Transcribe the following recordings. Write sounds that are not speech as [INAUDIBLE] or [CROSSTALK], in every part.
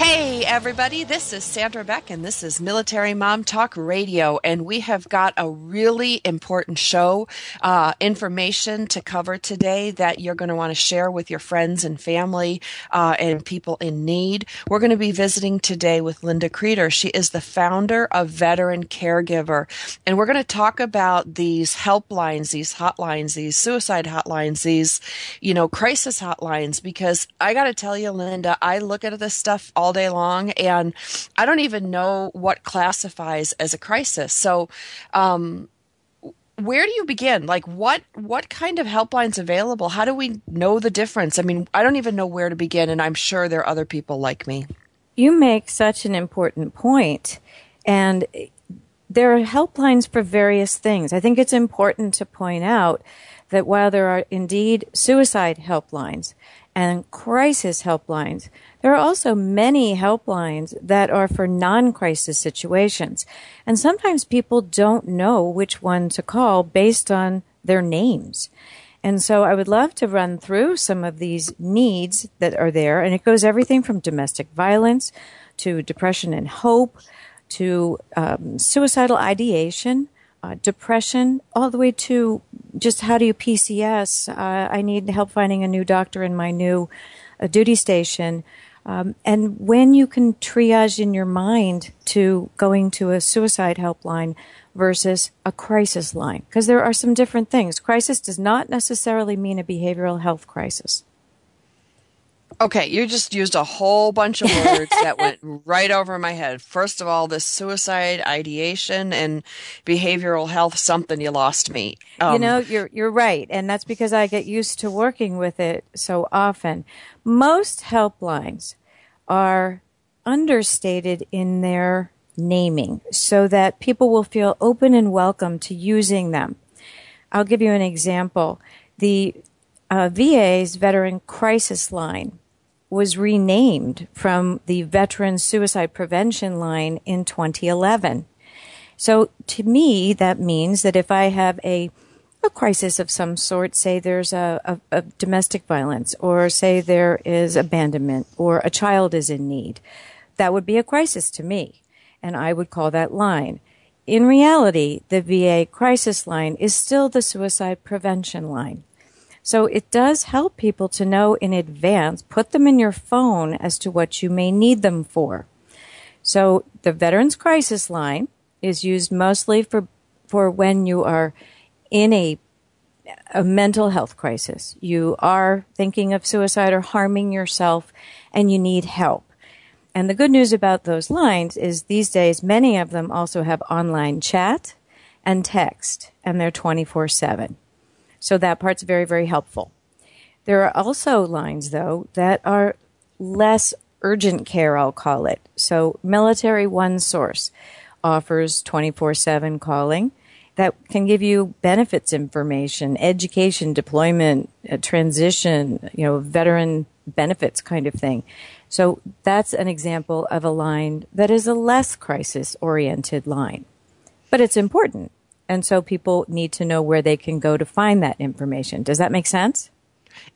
Hey, everybody, this is Sandra Beck, and this is Military Mom Talk Radio. And we have got a really important show, uh, information to cover today that you're going to want to share with your friends and family uh, and people in need. We're going to be visiting today with Linda Kreter. She is the founder of Veteran Caregiver. And we're going to talk about these helplines, these hotlines, these suicide hotlines, these, you know, crisis hotlines, because I got to tell you, Linda, I look at this stuff all all day long, and I don't even know what classifies as a crisis. So, um, where do you begin? Like, what what kind of helplines available? How do we know the difference? I mean, I don't even know where to begin, and I'm sure there are other people like me. You make such an important point, and there are helplines for various things. I think it's important to point out that while there are indeed suicide helplines and crisis helplines, there are also many helplines that are for non-crisis situations. And sometimes people don't know which one to call based on their names. And so I would love to run through some of these needs that are there. And it goes everything from domestic violence to depression and hope to um, suicidal ideation, uh, depression, all the way to just how do you PCS? Uh, I need help finding a new doctor in my new uh, duty station. Um, and when you can triage in your mind to going to a suicide helpline versus a crisis line, because there are some different things. Crisis does not necessarily mean a behavioral health crisis. Okay, you just used a whole bunch of words that [LAUGHS] went right over my head. First of all, this suicide ideation and behavioral health, something you lost me. Um, you know, you're you're right, and that's because I get used to working with it so often. Most helplines are understated in their naming so that people will feel open and welcome to using them. I'll give you an example. The uh, VA's Veteran Crisis Line was renamed from the Veteran Suicide Prevention Line in 2011. So to me, that means that if I have a a crisis of some sort, say there's a, a, a, domestic violence, or say there is abandonment, or a child is in need, that would be a crisis to me, and I would call that line. In reality, the VA crisis line is still the suicide prevention line. So it does help people to know in advance, put them in your phone as to what you may need them for. So the Veterans Crisis Line is used mostly for, for when you are in a a mental health crisis. You are thinking of suicide or harming yourself and you need help. And the good news about those lines is these days many of them also have online chat and text and they're 24/7. So that part's very very helpful. There are also lines though that are less urgent care I'll call it. So Military One Source offers 24/7 calling that can give you benefits information, education, deployment, uh, transition, you know, veteran benefits kind of thing. So that's an example of a line that is a less crisis oriented line, but it's important. And so people need to know where they can go to find that information. Does that make sense?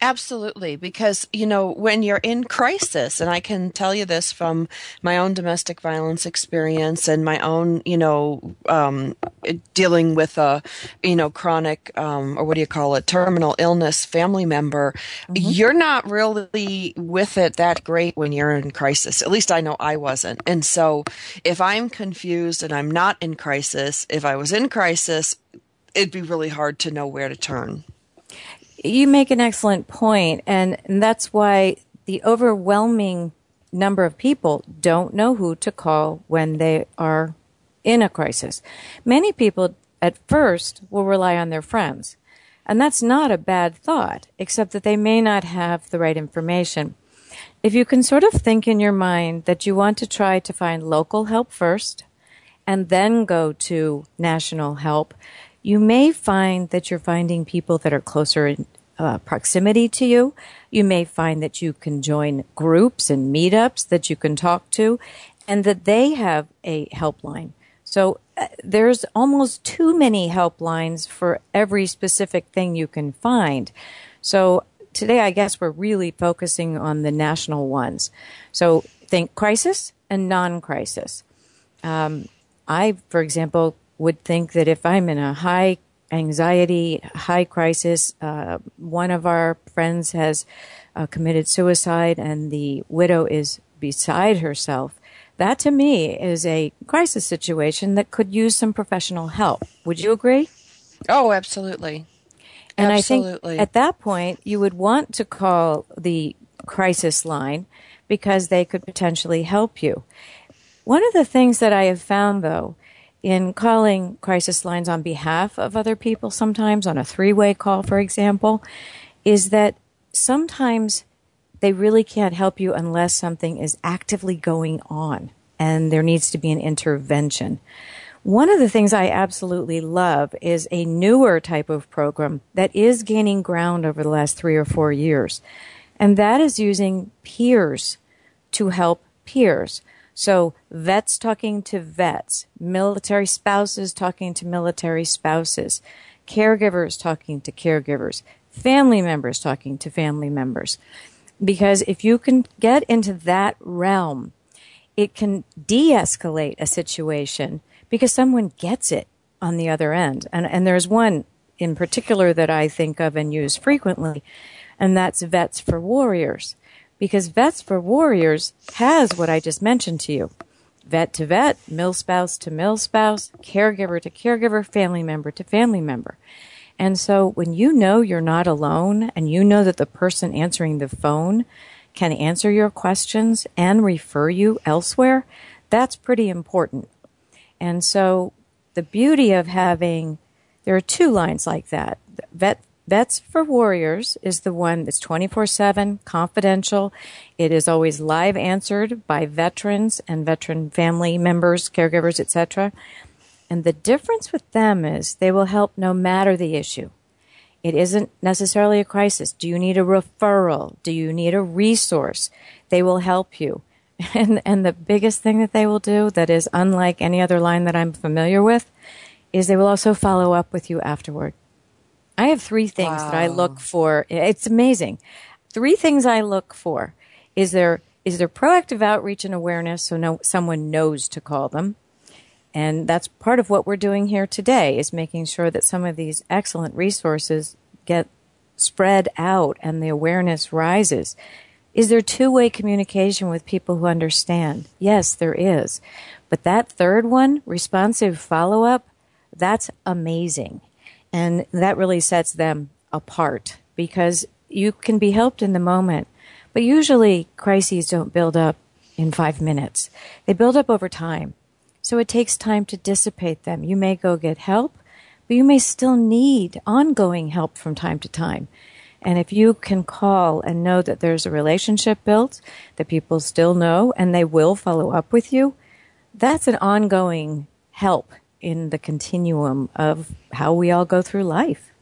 Absolutely, because you know when you're in crisis, and I can tell you this from my own domestic violence experience and my own, you know, um, dealing with a, you know, chronic um, or what do you call it, terminal illness family member. Mm-hmm. You're not really with it that great when you're in crisis. At least I know I wasn't. And so, if I'm confused and I'm not in crisis, if I was in crisis, it'd be really hard to know where to turn. You make an excellent point, and, that's why the overwhelming number of people don't know who to call when they are in a crisis. Many people at first will rely on their friends. And that's not a bad thought, except that they may not have the right information. If you can sort of think in your mind that you want to try to find local help first and then go to national help, you may find that you're finding people that are closer in uh, proximity to you. You may find that you can join groups and meetups that you can talk to and that they have a helpline. So uh, there's almost too many helplines for every specific thing you can find. So today, I guess we're really focusing on the national ones. So think crisis and non-crisis. Um, I, for example, would think that if I'm in a high anxiety, high crisis, uh, one of our friends has uh, committed suicide and the widow is beside herself, that to me is a crisis situation that could use some professional help. Would you agree? Oh, absolutely. And absolutely. I think at that point, you would want to call the crisis line because they could potentially help you. One of the things that I have found, though, in calling crisis lines on behalf of other people, sometimes on a three way call, for example, is that sometimes they really can't help you unless something is actively going on and there needs to be an intervention. One of the things I absolutely love is a newer type of program that is gaining ground over the last three or four years. And that is using peers to help peers. So vets talking to vets, military spouses talking to military spouses, caregivers talking to caregivers, family members talking to family members. Because if you can get into that realm, it can de-escalate a situation because someone gets it on the other end. And, and there's one in particular that I think of and use frequently, and that's Vets for Warriors. Because Vets for Warriors has what I just mentioned to you. Vet to vet, mill spouse to mill spouse, caregiver to caregiver, family member to family member. And so when you know you're not alone and you know that the person answering the phone can answer your questions and refer you elsewhere, that's pretty important. And so the beauty of having, there are two lines like that. Vet, Vets for Warriors is the one that's 24 7, confidential. It is always live answered by veterans and veteran family members, caregivers, etc. And the difference with them is they will help no matter the issue. It isn't necessarily a crisis. Do you need a referral? Do you need a resource? They will help you. [LAUGHS] And, and the biggest thing that they will do that is unlike any other line that I'm familiar with is they will also follow up with you afterward. I have three things wow. that I look for. It's amazing. Three things I look for. Is there, is there proactive outreach and awareness so no, someone knows to call them? And that's part of what we're doing here today is making sure that some of these excellent resources get spread out and the awareness rises. Is there two-way communication with people who understand? Yes, there is. But that third one, responsive follow-up, that's amazing. And that really sets them apart because you can be helped in the moment. But usually crises don't build up in five minutes. They build up over time. So it takes time to dissipate them. You may go get help, but you may still need ongoing help from time to time. And if you can call and know that there's a relationship built, that people still know and they will follow up with you, that's an ongoing help in the continuum of how we all go through life.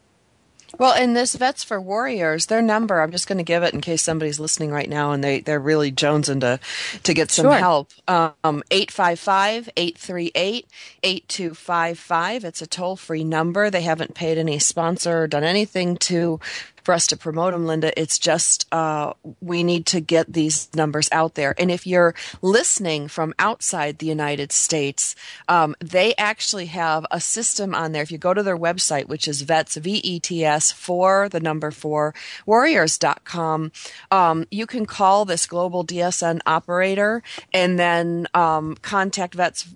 Well, in this Vets for Warriors, their number, I'm just going to give it in case somebody's listening right now and they, they're really jonesing to, to get some sure. help. Um, 855-838-8255. It's a toll free number. They haven't paid any sponsor or done anything to for us to promote them, Linda. It's just uh, we need to get these numbers out there. And if you're listening from outside the United States, um, they actually have a system on there. If you go to their website, which is vets, V-E-T-S, for the number four, warriors.com, um, you can call this global DSN operator and then um, contact Vets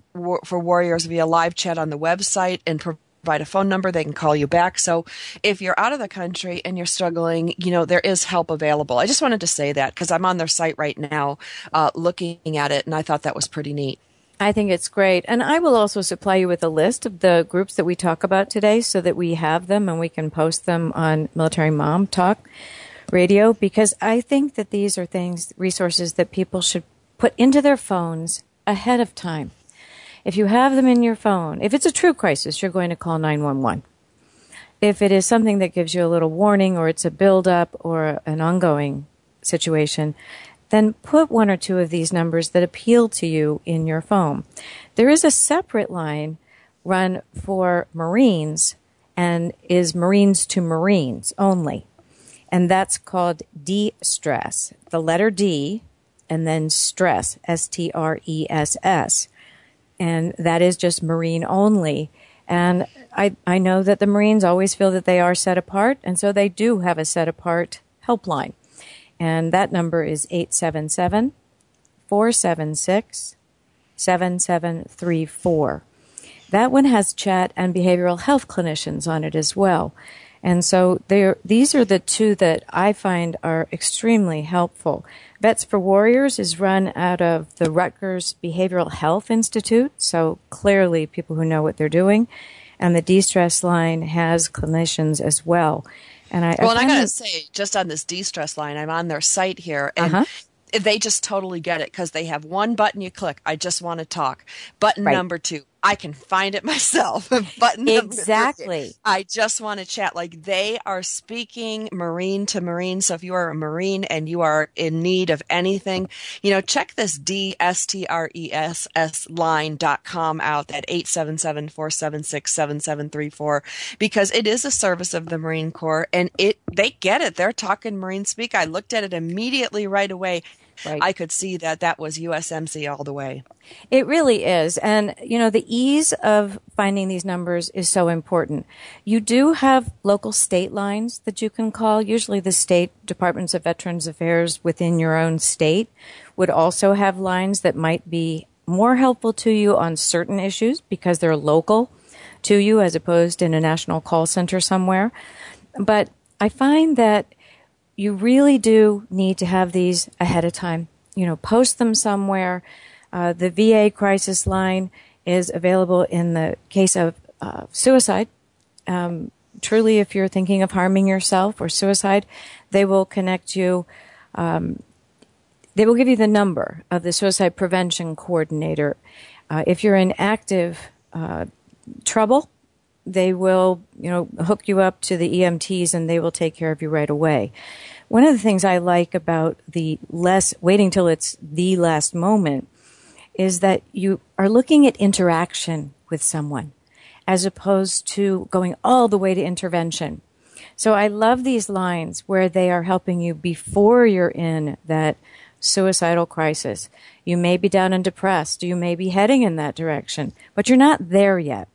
for Warriors via live chat on the website and provide a phone number. They can call you back. So if you're out of the country and you're struggling, you know, there is help available. I just wanted to say that because I'm on their site right now uh, looking at it and I thought that was pretty neat. I think it's great. And I will also supply you with a list of the groups that we talk about today so that we have them and we can post them on Military Mom Talk radio because I think that these are things, resources that people should put into their phones ahead of time. If you have them in your phone, if it's a true crisis, you're going to call 911. If it is something that gives you a little warning or it's a build-up or an ongoing situation, then put one or two of these numbers that appeal to you in your phone. There is a separate line run for Marines and is Marines to Marines only. And that's called D-Stress. The letter D and then stress, S T R E S S. And that is just Marine only. And I, I know that the Marines always feel that they are set apart, and so they do have a set apart helpline. And that number is 877 476 7734. That one has chat and behavioral health clinicians on it as well. And so these are the two that I find are extremely helpful. Vets for Warriors is run out of the Rutgers Behavioral Health Institute, so clearly people who know what they're doing. And the de-stress line has clinicians as well. And I well, I and I gotta say, just on this de-stress line, I'm on their site here, and uh-huh they just totally get it because they have one button you click. I just want to talk. Button right. number two. I can find it [LAUGHS] myself. [LAUGHS] button exactly. I just want to chat. Like they are speaking Marine to Marine. So if you are a Marine and you are in need of anything, you know, check this D S T R E S S line dot com out at 877 476 7734 because it is a service of the Marine Corps and it, they get it. They're talking Marine speak. I looked at it immediately right away right. I could see that that was USMC all the way. It really is. And, you know, the ease of finding these numbers is so important. You do have local state lines that you can call. Usually the state departments of Veterans Affairs within your own state would also have lines that might be more helpful to you on certain issues because they're local to you as opposed in a national call center somewhere. But I find that you really do need to have these ahead of time. You know, post them somewhere. Uh, the VA crisis line is available in the case of uh, suicide. Um, truly, if you're thinking of harming yourself or suicide, they will connect you. Um, they will give you the number of the suicide prevention coordinator. Uh, if you're in active uh, trouble, they will, you know, hook you up to the EMTs and they will take care of you right away. One of the things I like about the less waiting till it's the last moment is that you are looking at interaction with someone as opposed to going all the way to intervention. So I love these lines where they are helping you before you're in that suicidal crisis. You may be down and depressed. You may be heading in that direction, but you're not there yet.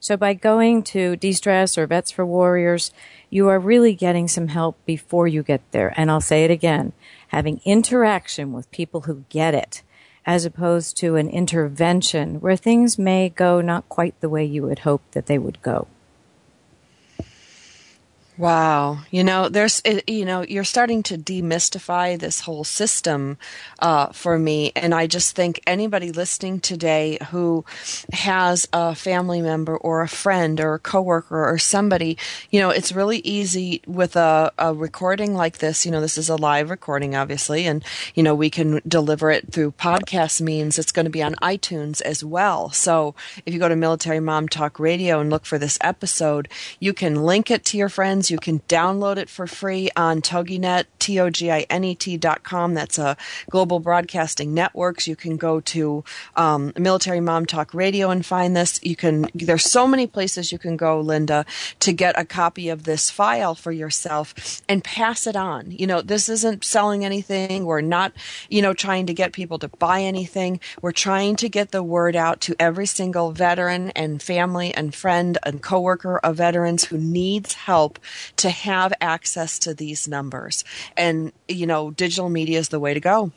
So by going to De-Stress or Vets for Warriors, you are really getting some help before you get there. And I'll say it again, having interaction with people who get it as opposed to an intervention where things may go not quite the way you would hope that they would go. Wow. You know, there's, you know, you're starting to demystify this whole system uh, for me. And I just think anybody listening today who has a family member or a friend or a coworker or somebody, you know, it's really easy with a, a recording like this. You know, this is a live recording, obviously, and, you know, we can deliver it through podcast means. It's going to be on iTunes as well. So if you go to Military Mom Talk Radio and look for this episode, you can link it to your friends You can download it for free on TogiNet, T-O-G-I-N-E-T dot com. That's a global broadcasting networks. You can go to um, Military Mom Talk Radio and find this. You can. There's so many places you can go, Linda, to get a copy of this file for yourself and pass it on. You know, this isn't selling anything. We're not, you know, trying to get people to buy anything. We're trying to get the word out to every single veteran and family and friend and coworker of veterans who needs help to have access to these numbers. And, you know, digital media is the way to go.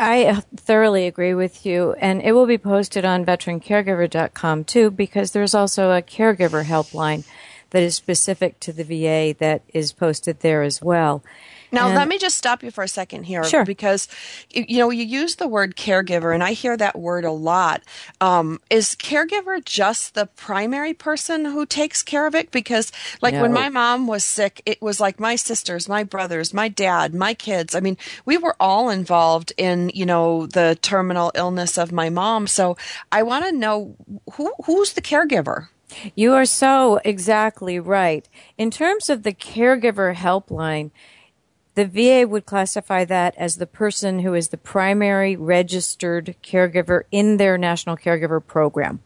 I thoroughly agree with you, and it will be posted on veterancaregiver.com too, because there's also a caregiver helpline that is specific to the VA that is posted there as well. Now, and, let me just stop you for a second here. Sure. Because, you know, you use the word caregiver, and I hear that word a lot. Um, is caregiver just the primary person who takes care of it? Because, like, no. when my mom was sick, it was like my sisters, my brothers, my dad, my kids. I mean, we were all involved in, you know, the terminal illness of my mom. So I want to know who who's the caregiver? You are so exactly right. In terms of the caregiver helpline, the VA would classify that as the person who is the primary registered caregiver in their national caregiver program.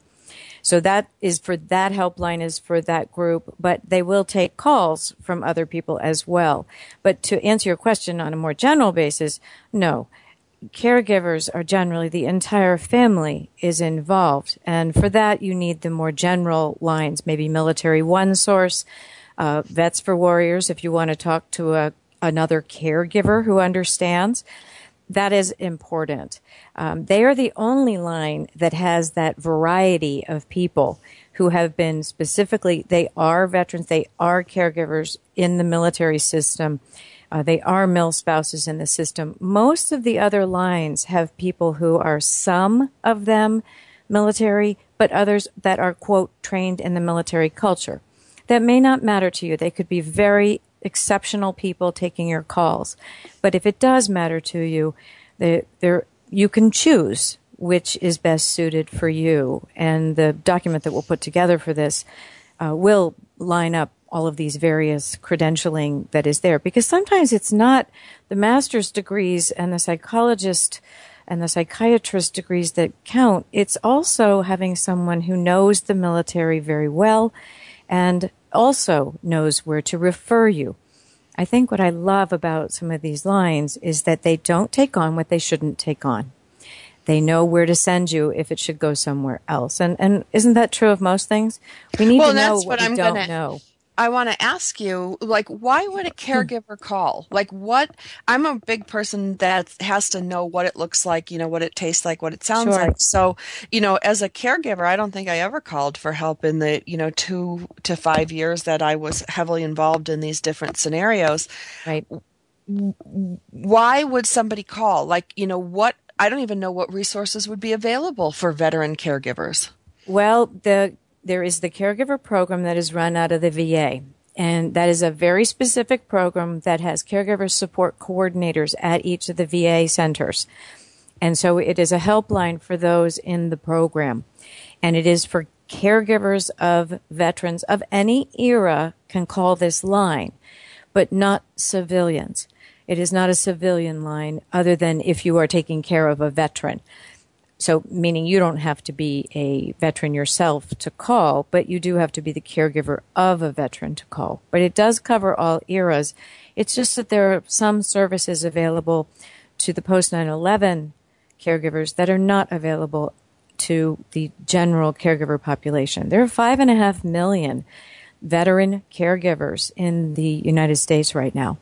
So that is for that helpline is for that group, but they will take calls from other people as well. But to answer your question on a more general basis, no. Caregivers are generally the entire family is involved. And for that, you need the more general lines, maybe military one source, uh, vets for warriors if you want to talk to a another caregiver who understands. That is important. Um, they are the only line that has that variety of people who have been specifically, they are veterans, they are caregivers in the military system. Uh, they are mil spouses in the system. Most of the other lines have people who are some of them military, but others that are, quote, trained in the military culture. That may not matter to you. They could be very exceptional people taking your calls. But if it does matter to you, there you can choose which is best suited for you. And the document that we'll put together for this uh, will line up all of these various credentialing that is there because sometimes it's not the master's degrees and the psychologist and the psychiatrist degrees that count. It's also having someone who knows the military very well and also knows where to refer you. I think what I love about some of these lines is that they don't take on what they shouldn't take on. They know where to send you if it should go somewhere else. And and isn't that true of most things? We need well, to know what, what we I'm don't gonna, know. I want to ask you, like, why would a [LAUGHS] hmm. caregiver call? Like, what? I'm a big person that has to know what it looks like, you know, what it tastes like, what it sounds sure. like. So, you know, as a caregiver, I don't think I ever called for help in the, you know, two to five years that I was heavily involved in these different scenarios. Right. Why would somebody call? Like, you know, what? I don't even know what resources would be available for veteran caregivers. Well, the there is the caregiver program that is run out of the VA. And that is a very specific program that has caregiver support coordinators at each of the VA centers. And so it is a helpline for those in the program. And it is for caregivers of veterans of any era can call this line, but not civilians. It is not a civilian line other than if you are taking care of a veteran. So, meaning you don't have to be a veteran yourself to call, but you do have to be the caregiver of a veteran to call. But it does cover all eras. It's just that there are some services available to the post 9 11 caregivers that are not available to the general caregiver population. There are five and a half million veteran caregivers in the United States right now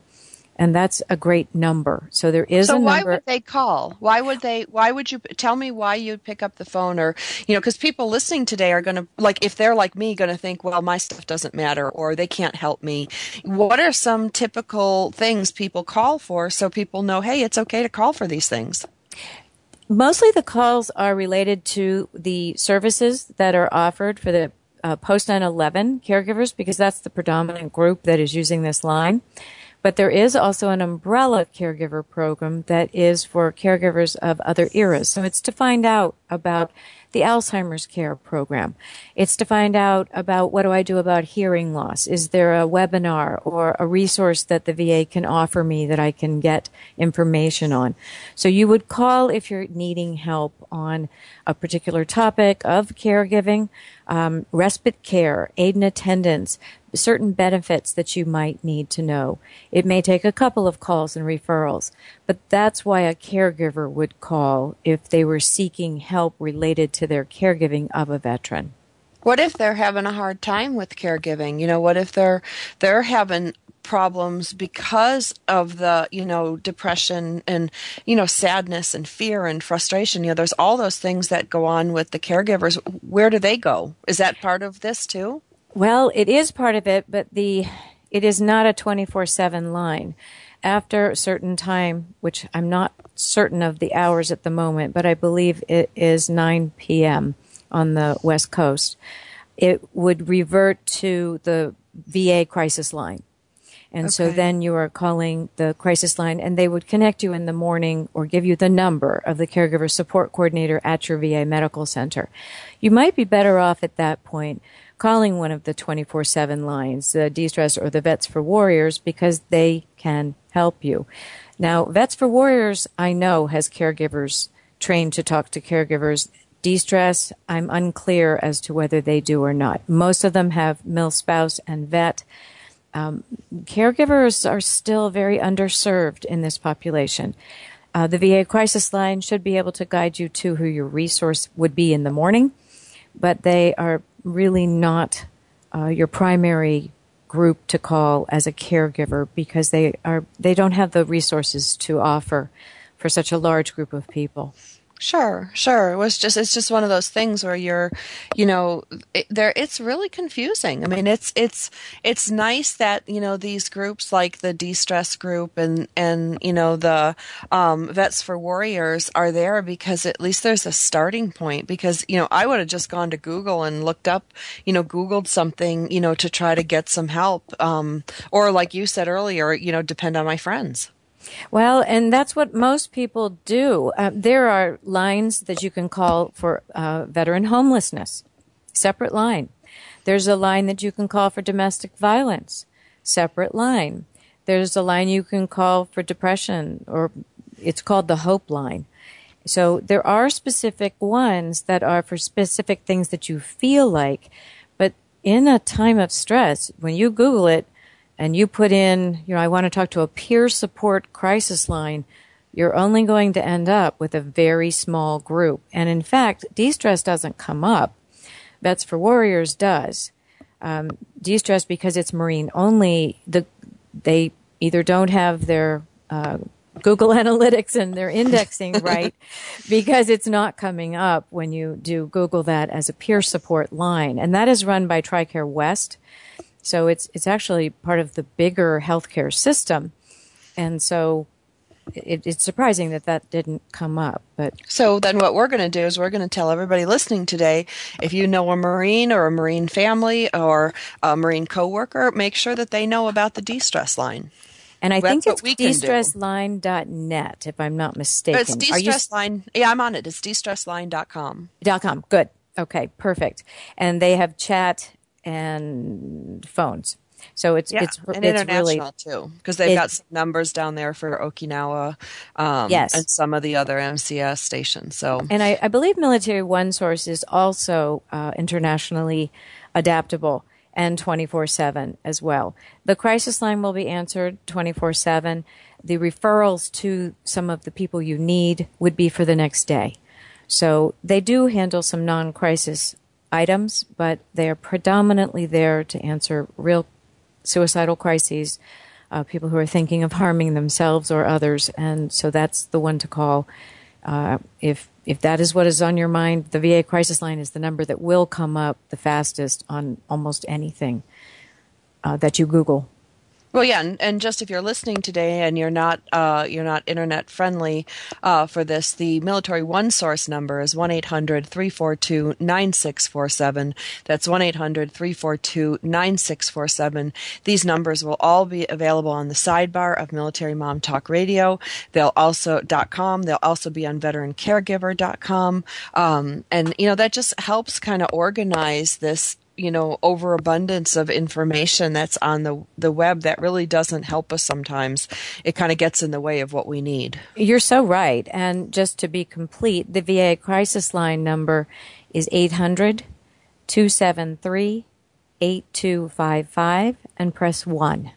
and that's a great number. So there is so a number. So, why would they call? Why would they? Why would you tell me why you'd pick up the phone or you know? Because people listening today are going to like if they're like me, going to think, well, my stuff doesn't matter or they can't help me. What are some typical things people call for so people know, hey, it's okay to call for these things? Mostly the calls are related to the services that are offered for the uh, post 9 11 caregivers because that's the predominant group that is using this line. But there is also an umbrella caregiver program that is for caregivers of other eras. So it's to find out about the Alzheimer's Care Program. It's to find out about what do I do about hearing loss? Is there a webinar or a resource that the VA can offer me that I can get information on? So you would call if you're needing help on a particular topic of caregiving, um, respite care, aid and attendance, certain benefits that you might need to know. It may take a couple of calls and referrals, but that's why a caregiver would call if they were seeking help related to their caregiving of a veteran. What if they're having a hard time with caregiving? You know, what if they're they're having problems because of the you know depression and you know sadness and fear and frustration you know there's all those things that go on with the caregivers where do they go is that part of this too well, it is part of it, but the it is not a 24/7 line. After a certain time, which I'm not certain of the hours at the moment, but I believe it is 9 p.m. on the West Coast, it would revert to the VA crisis line. And okay. so then you are calling the crisis line and they would connect you in the morning or give you the number of the caregiver support coordinator at your VA medical center. You might be better off at that point calling one of the 24 7 lines, the D-Stress or the Vets for Warriors, because they can help you. Now, Vets for Warriors, I know, has caregivers trained to talk to caregivers. D-Stress, I'm unclear as to whether they do or not. Most of them have mill spouse and vet. Um, caregivers are still very underserved in this population. Uh, the VA crisis line should be able to guide you to who your resource would be in the morning, but they are really not uh, your primary group to call as a caregiver because they are they don't have the resources to offer for such a large group of people. Sure, sure. It was just it's just one of those things where you're, you know, it, there it's really confusing. I mean, it's it's it's nice that you know these groups like the D-Stress group and and you know the um, Vets for Warriors are there because at least there's a starting point. Because you know I would have just gone to Google and looked up, you know, Googled something, you know, to try to get some help, um, or like you said earlier, you know, depend on my friends. Well, and that's what most people do. Uh, there are lines that you can call for uh, veteran homelessness, separate line. There's a line that you can call for domestic violence, separate line. There's a line you can call for depression, or it's called the Hope line. So there are specific ones that are for specific things that you feel like, but in a time of stress, when you Google it, and you put in, you know, I want to talk to a peer support crisis line, you're only going to end up with a very small group. And in fact, D-Stress doesn't come up. Vets for Warriors does. Um, D-Stress, because it's Marine only, the, they either don't have their uh, Google [LAUGHS] Analytics and their indexing [LAUGHS] right because it's not coming up when you do Google that as a peer support line. And that is run by TRICARE West. So it's it's actually part of the bigger healthcare system, and so it, it's surprising that that didn't come up. But so then, what we're going to do is we're going to tell everybody listening today: if you know a Marine or a Marine family or a Marine coworker, make sure that they know about the D-Stress line. And I That's think it's dstressline.net, if I'm not mistaken. It's dstressline. You... Yeah, I'm on it. It's dstressline.com. Dot com. Good. Okay, perfect. And they have chat and phones. So it's yeah, it's and it's international really, too because they've got some numbers down there for Okinawa, um, yes, and some of the other MCS stations. So and I, I believe Military One Source is also uh, internationally adaptable and twenty four seven as well. The crisis line will be answered twenty four seven. The referrals to some of the people you need would be for the next day. So they do handle some non crisis items, but they are predominantly there to answer real suicidal crises, uh, people who are thinking of harming themselves or others, and so that's the one to call. Uh, if if that is what is on your mind, the VA crisis line is the number that will come up the fastest on almost anything uh, that you Google. Well, yeah, and, and, just if you're listening today and you're not uh, you're not internet friendly uh, for this, the Military One Source number is one 342 9647 That's one 342 9647 These numbers will all be available on the sidebar of Military Mom Talk Radio. They'll also .com. They'll also be on VeteranCaregiver.com, um, and you know that just helps kind of organize this you know overabundance of information that's on the the web that really doesn't help us sometimes. It kind of gets in the way of what we need. You're so right. And just to be complete the VA crisis line number is 800 273 8255 and press 1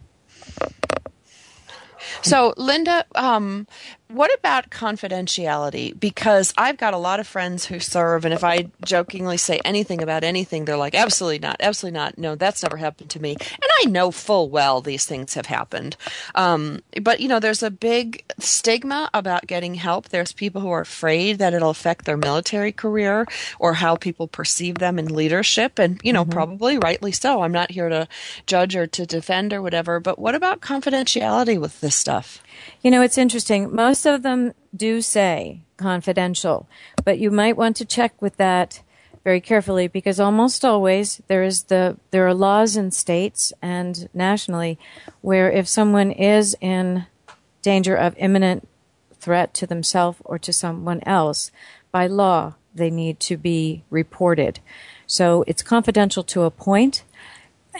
so linda um, what about confidentiality? Because I've got a lot of friends who serve, and if I jokingly say anything about anything, they're like, absolutely not, absolutely not. No, that's never happened to me. And I know full well these things have happened. Um, but, you know, there's a big stigma about getting help. There's people who are afraid that it'll affect their military career or how people perceive them in leadership. And, you know, mm-hmm. probably rightly so. I'm not here to judge or to defend or whatever. But what about confidentiality with this stuff? You know, it's interesting. Most of them do say confidential, but you might want to check with that very carefully because almost always there is the there are laws in states and nationally where if someone is in danger of imminent threat to themselves or to someone else, by law they need to be reported. So it's confidential to a point,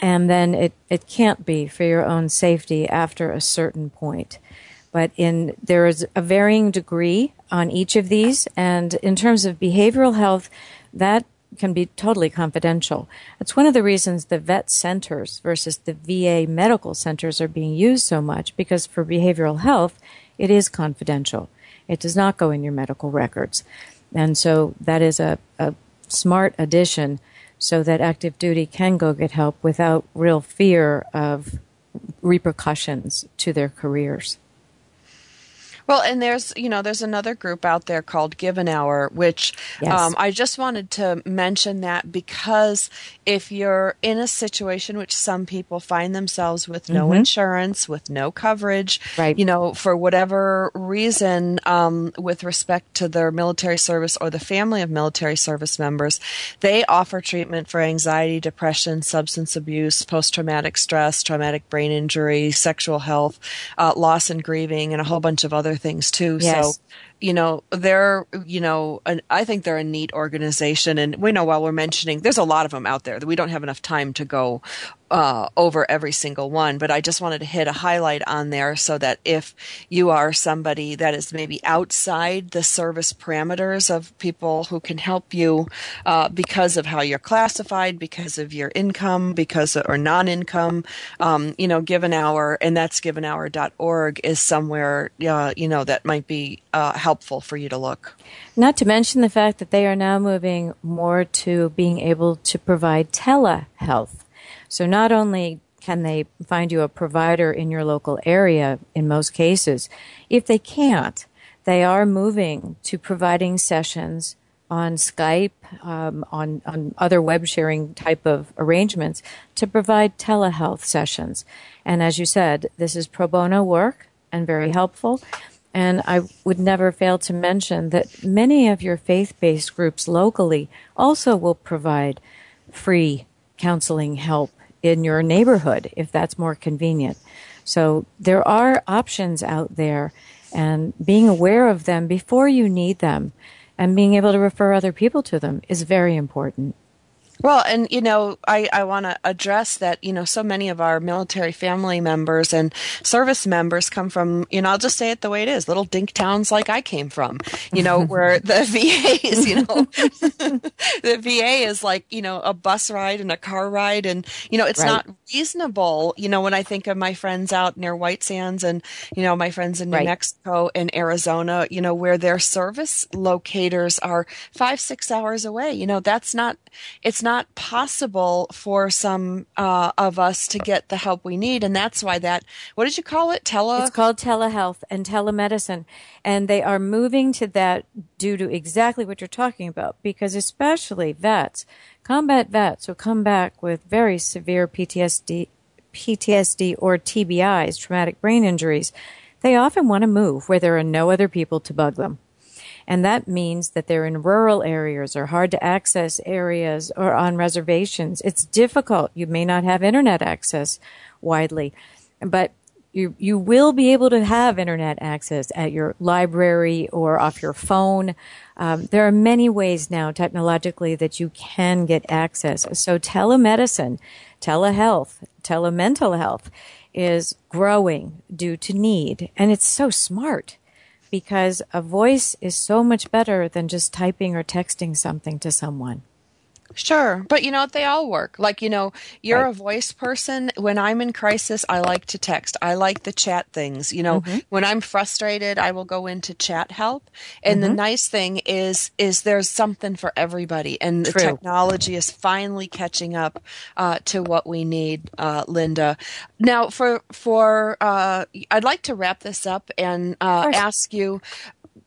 and then it, it can't be for your own safety after a certain point but in there is a varying degree on each of these and in terms of behavioral health that can be totally confidential. That's one of the reasons the vet centers versus the VA medical centers are being used so much because for behavioral health, it is confidential. It does not go in your medical records. And so that is a, a smart addition so that active duty can go get help without real fear of repercussions to their careers. Well, and there's you know there's another group out there called Give an Hour, which yes. um, I just wanted to mention that because if you're in a situation which some people find themselves with no mm-hmm. insurance, with no coverage, right. you know, for whatever reason, um, with respect to their military service or the family of military service members, they offer treatment for anxiety, depression, substance abuse, post traumatic stress, traumatic brain injury, sexual health, uh, loss and grieving, and a whole bunch of other other things too. Yes. So, you know, they're, you know, an, I think they're a neat organization. And we know while we're mentioning, there's a lot of them out there that we don't have enough time to go uh, over every single one, but I just wanted to hit a highlight on there so that if you are somebody that is maybe outside the service parameters of people who can help you uh, because of how you're classified, because of your income, because or non-income, um, you know, Give an Hour, and that's giveanhour.org is somewhere, uh, you know, that might be uh, helpful for you to look. Not to mention the fact that they are now moving more to being able to provide telehealth so not only can they find you a provider in your local area in most cases, if they can't, they are moving to providing sessions on Skype, um, on, on other web sharing type of arrangements to provide telehealth sessions. And as you said, this is pro bono work and very helpful. And I would never fail to mention that many of your faith based groups locally also will provide free counseling help in your neighborhood if that's more convenient. So there are options out there and being aware of them before you need them and being able to refer other people to them is very important. Well, and you know, I, I want to address that, you know, so many of our military family members and service members come from, you know, I'll just say it the way it is, little dink towns like I came from, you know, [LAUGHS] where the VA is, you know, [LAUGHS] the VA is like, you know, a bus ride and a car ride. And, you know, it's right. not reasonable, you know, when I think of my friends out near White Sands and, you know, my friends in New right. Mexico and Arizona, you know, where their service locators are five, six hours away, you know, that's not, it's not possible for some uh, of us to get the help we need, and that's why that. What did you call it? Tele. It's called telehealth and telemedicine, and they are moving to that due to exactly what you're talking about. Because especially vets, combat vets who come back with very severe PTSD, PTSD or TBIs, traumatic brain injuries, they often want to move where there are no other people to bug them. And that means that they're in rural areas or hard to access areas or on reservations. It's difficult. You may not have internet access widely, but you, you will be able to have internet access at your library or off your phone. Um, there are many ways now technologically that you can get access. So telemedicine, telehealth, telemental health is growing due to need. And it's so smart because a voice is so much better than just typing or texting something to someone. Sure, but you know they all work. Like you know, you're right. a voice person. When I'm in crisis, I like to text. I like the chat things. You know, mm-hmm. when I'm frustrated, I will go into chat help. And mm-hmm. the nice thing is, is there's something for everybody, and True. the technology is finally catching up uh, to what we need, uh, Linda. Now, for for uh, I'd like to wrap this up and uh, ask you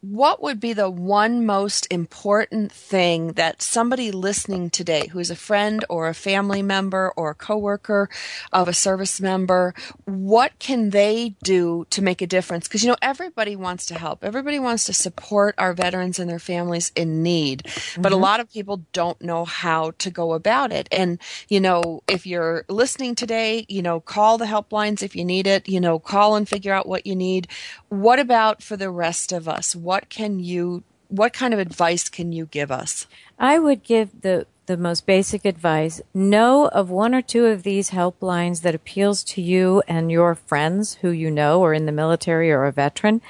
what would be the one most important thing that somebody listening today who is a friend or a family member or a coworker of a service member what can they do to make a difference? Because you know everybody wants to help. Everybody wants to support our veterans and their families in need. Mm-hmm. but a mm-hmm. lot of people don't know how to go about it. And you know if you're listening today you know call the helplines if you need it. You know call and figure out what you need. What about for the rest of us what can you what kind of advice can you give us? I would give the the most basic advice. Know of one or two of these helplines that appeals to you and your friends who you know are in the military or a veteran.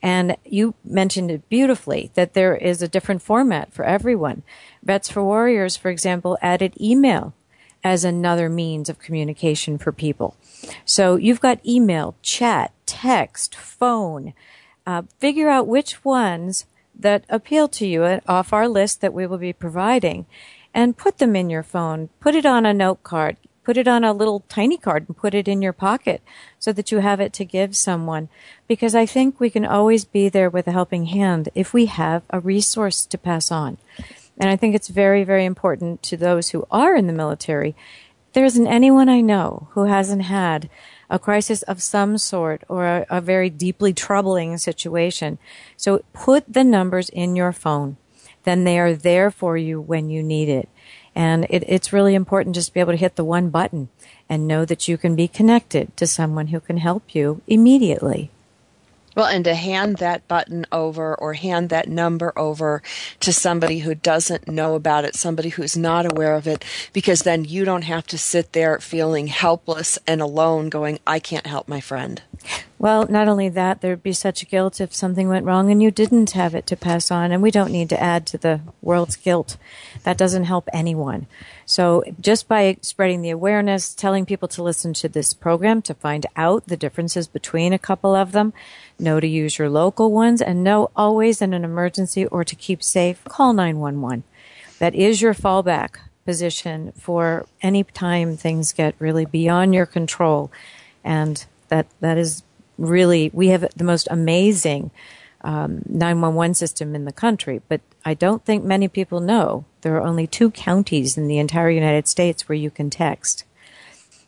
And you mentioned it beautifully that there is a different format for everyone. Vets for Warriors, for example, added email as another means of communication for people. So you've got email, chat, text, phone, uh, figure out which ones that appeal to you off our list that we will be providing and put them in your phone. Put it on a note card. Put it on a little tiny card and put it in your pocket so that you have it to give someone. Because I think we can always be there with a helping hand if we have a resource to pass on. And I think it's very, very important to those who are in the military. There isn't anyone I know who hasn't had a crisis of some sort or a, a very deeply troubling situation. So put the numbers in your phone. Then they are there for you when you need it. And it, it's really important just to be able to hit the one button and know that you can be connected to someone who can help you immediately. Well, and to hand that button over or hand that number over to somebody who doesn't know about it, somebody who's not aware of it, because then you don't have to sit there feeling helpless and alone going, I can't help my friend. Well, not only that, there'd be such guilt if something went wrong and you didn't have it to pass on, and we don't need to add to the world's guilt. That doesn't help anyone. So just by spreading the awareness, telling people to listen to this program to find out the differences between a couple of them, know to use your local ones, and know always in an emergency or to keep safe, call 911. That is your fallback position for any time things get really beyond your control. And that, that is really, we have the most amazing um, 911 system in the country, but I don't think many people know there are only two counties in the entire United States where you can text.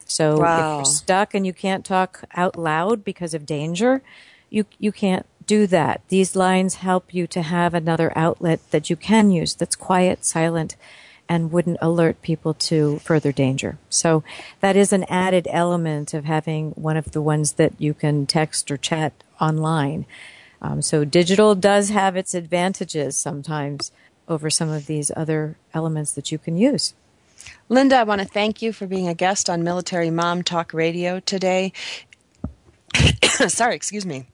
So wow. if you're stuck and you can't talk out loud because of danger, you you can't do that. These lines help you to have another outlet that you can use that's quiet, silent, and wouldn't alert people to further danger. So that is an added element of having one of the ones that you can text or chat online. Um, so digital does have its advantages sometimes over some of these other elements that you can use. Linda, I want to thank you for being a guest on Military Mom Talk Radio today. [COUGHS] Sorry, excuse me.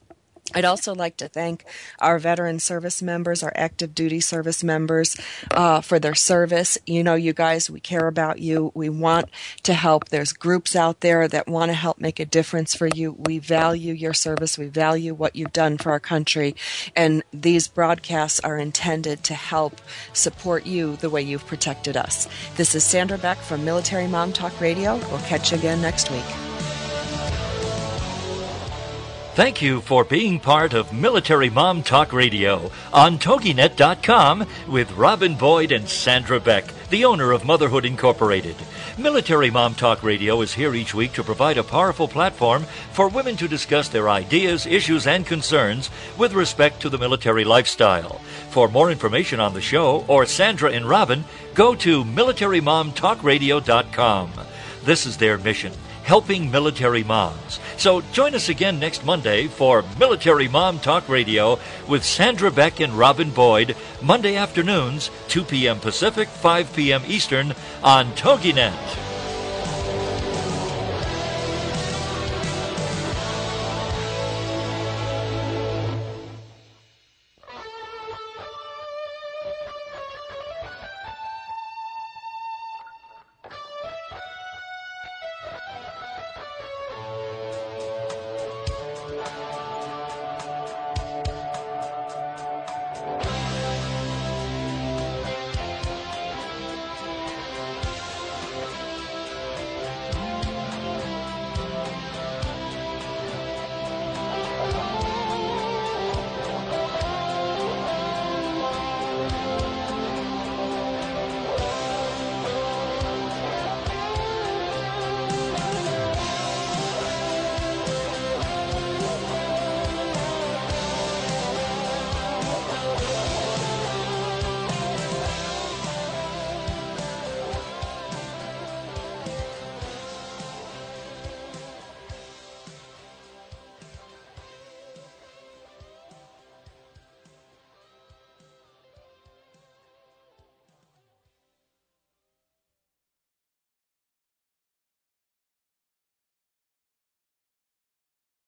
I'd also like to thank our veteran service members, our active duty service members, uh, for their service. You know, you guys, we care about you. We want to help. There's groups out there that want to help make a difference for you. We value your service. We value what you've done for our country. And these broadcasts are intended to help support you the way you've protected us. This is Sandra Beck from Military Mom Talk Radio. We'll catch you again next week. Thank you for being part of Military Mom Talk Radio on TogiNet.com with Robin Boyd and Sandra Beck, the owner of Motherhood Incorporated. Military Mom Talk Radio is here each week to provide a powerful platform for women to discuss their ideas, issues, and concerns with respect to the military lifestyle. For more information on the show or Sandra and Robin, go to MilitaryMomTalkRadio.com. This is their mission helping military moms. So join us again next Monday for Military Mom Talk Radio with Sandra Beck and Robin Boyd, Monday afternoons, 2 p.m. Pacific, 5 p.m. Eastern on TogiNet.